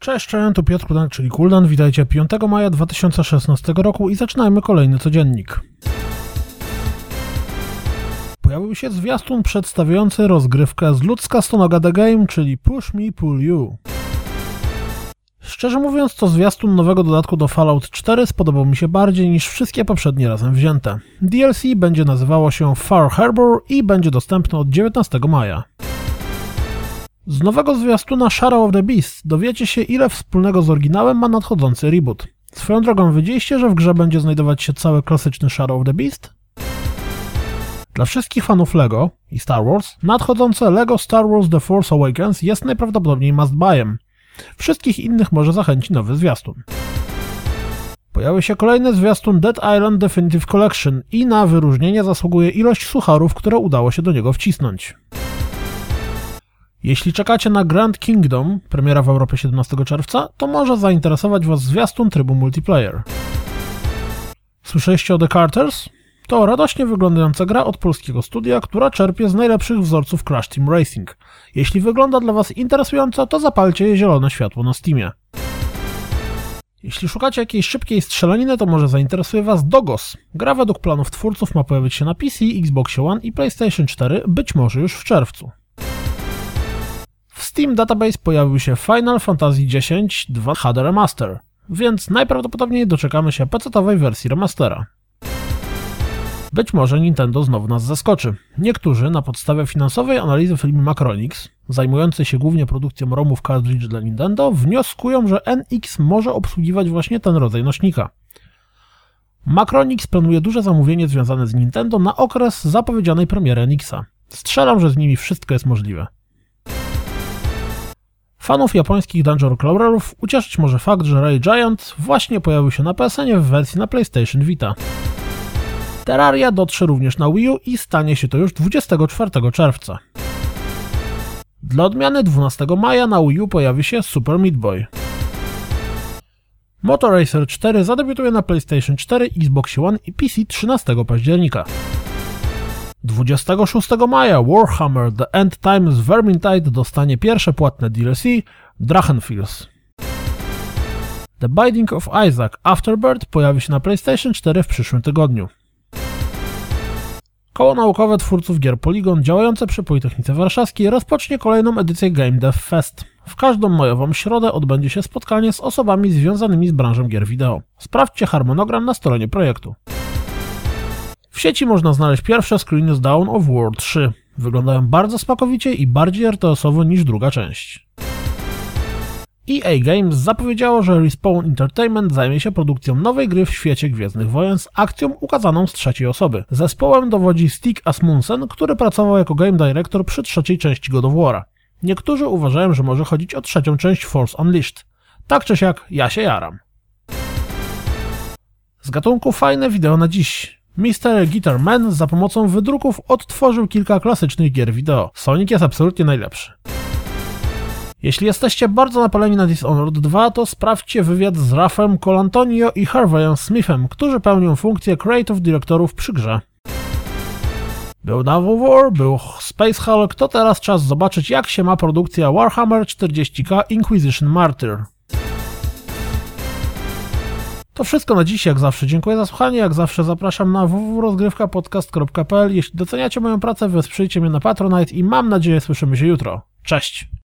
Cześć, cześć, tu Piotr Kudan, czyli Kuldan. Witajcie 5 maja 2016 roku i zaczynajmy kolejny codziennik. Pojawił się zwiastun przedstawiający rozgrywkę z ludzka stonoga The Game, czyli Push Me Pull You. Szczerze mówiąc, to zwiastun nowego dodatku do Fallout 4 spodobał mi się bardziej niż wszystkie poprzednie razem wzięte. DLC będzie nazywało się Far Harbor i będzie dostępne od 19 maja. Z nowego zwiastuna Shadow of the Beast dowiecie się, ile wspólnego z oryginałem ma nadchodzący reboot. Swoją drogą, wiedzieliście, że w grze będzie znajdować się cały klasyczny Shadow of the Beast? Dla wszystkich fanów LEGO i Star Wars, nadchodzące LEGO Star Wars The Force Awakens jest najprawdopodobniej must buyem. Wszystkich innych może zachęcić nowy zwiastun. Pojawił się kolejny zwiastun Dead Island Definitive Collection i na wyróżnienie zasługuje ilość sucharów, które udało się do niego wcisnąć. Jeśli czekacie na Grand Kingdom, premiera w Europie 17 czerwca, to może zainteresować Was zwiastun trybu multiplayer. Słyszeliście o The Carters? To radośnie wyglądająca gra od polskiego studia, która czerpie z najlepszych wzorców Crash Team Racing. Jeśli wygląda dla Was interesująco, to zapalcie jej zielone światło na Steamie. Jeśli szukacie jakiejś szybkiej strzelaniny, to może zainteresuje Was Dogos. Gra według planów twórców ma pojawić się na PC, Xbox One i PlayStation 4, być może już w czerwcu. Steam Database pojawił się Final Fantasy X 2 HD Remaster, więc najprawdopodobniej doczekamy się PC-owej wersji remastera. Być może Nintendo znowu nas zaskoczy. Niektórzy na podstawie finansowej analizy firmy Macronix, zajmującej się głównie produkcją ROMów cartridge dla Nintendo, wnioskują, że NX może obsługiwać właśnie ten rodzaj nośnika. Macronix planuje duże zamówienie związane z Nintendo na okres zapowiedzianej premiery NX-a. Strzelam, że z nimi wszystko jest możliwe. Fanów japońskich Dungeon Crawlerów ucieszyć może fakt, że Ray Giant właśnie pojawił się na PSN w wersji na PlayStation Vita. Terraria dotrze również na Wii U i stanie się to już 24 czerwca. Dla odmiany 12 maja na Wii U pojawi się Super Meat Boy. Motor Racer 4 zadebiutuje na PlayStation 4, Xbox One i PC 13 października. 26 maja Warhammer The End Times Vermintide dostanie pierwsze płatne DLC Drachenfels. The Binding of Isaac Afterbirth pojawi się na PlayStation 4 w przyszłym tygodniu. Koło naukowe twórców gier Polygon działające przy Politechnice Warszawskiej rozpocznie kolejną edycję Game Dev Fest. W każdą majową środę odbędzie się spotkanie z osobami związanymi z branżą gier wideo. Sprawdźcie harmonogram na stronie projektu. W sieci można znaleźć pierwsze screeny z Dawn of War 3. Wyglądają bardzo smakowicie i bardziej RTS-owo niż druga część. EA Games zapowiedziało, że Respawn Entertainment zajmie się produkcją nowej gry w świecie Gwiezdnych Wojen z akcją ukazaną z trzeciej osoby. Zespołem dowodzi Stig Asmussen, który pracował jako game director przy trzeciej części God of War'a. Niektórzy uważają, że może chodzić o trzecią część Force Unleashed. Tak czy siak, ja się jaram. Z gatunku fajne wideo na dziś. Mr. Guitar Man za pomocą wydruków odtworzył kilka klasycznych gier wideo. Sonic jest absolutnie najlepszy. Jeśli jesteście bardzo napaleni na Dishonored 2, to sprawdźcie wywiad z Rafem Colantonio i Harveyem Smithem, którzy pełnią funkcję creative dyrektorów przy grze. Był Naval War, był Space Hulk, to teraz czas zobaczyć jak się ma produkcja Warhammer 40k Inquisition Martyr. To wszystko na dziś, jak zawsze. Dziękuję za słuchanie, jak zawsze zapraszam na www.rozgrywkapodcast.pl. Jeśli doceniacie moją pracę, wesprzyjcie mnie na Patronite i mam nadzieję słyszymy się jutro. Cześć!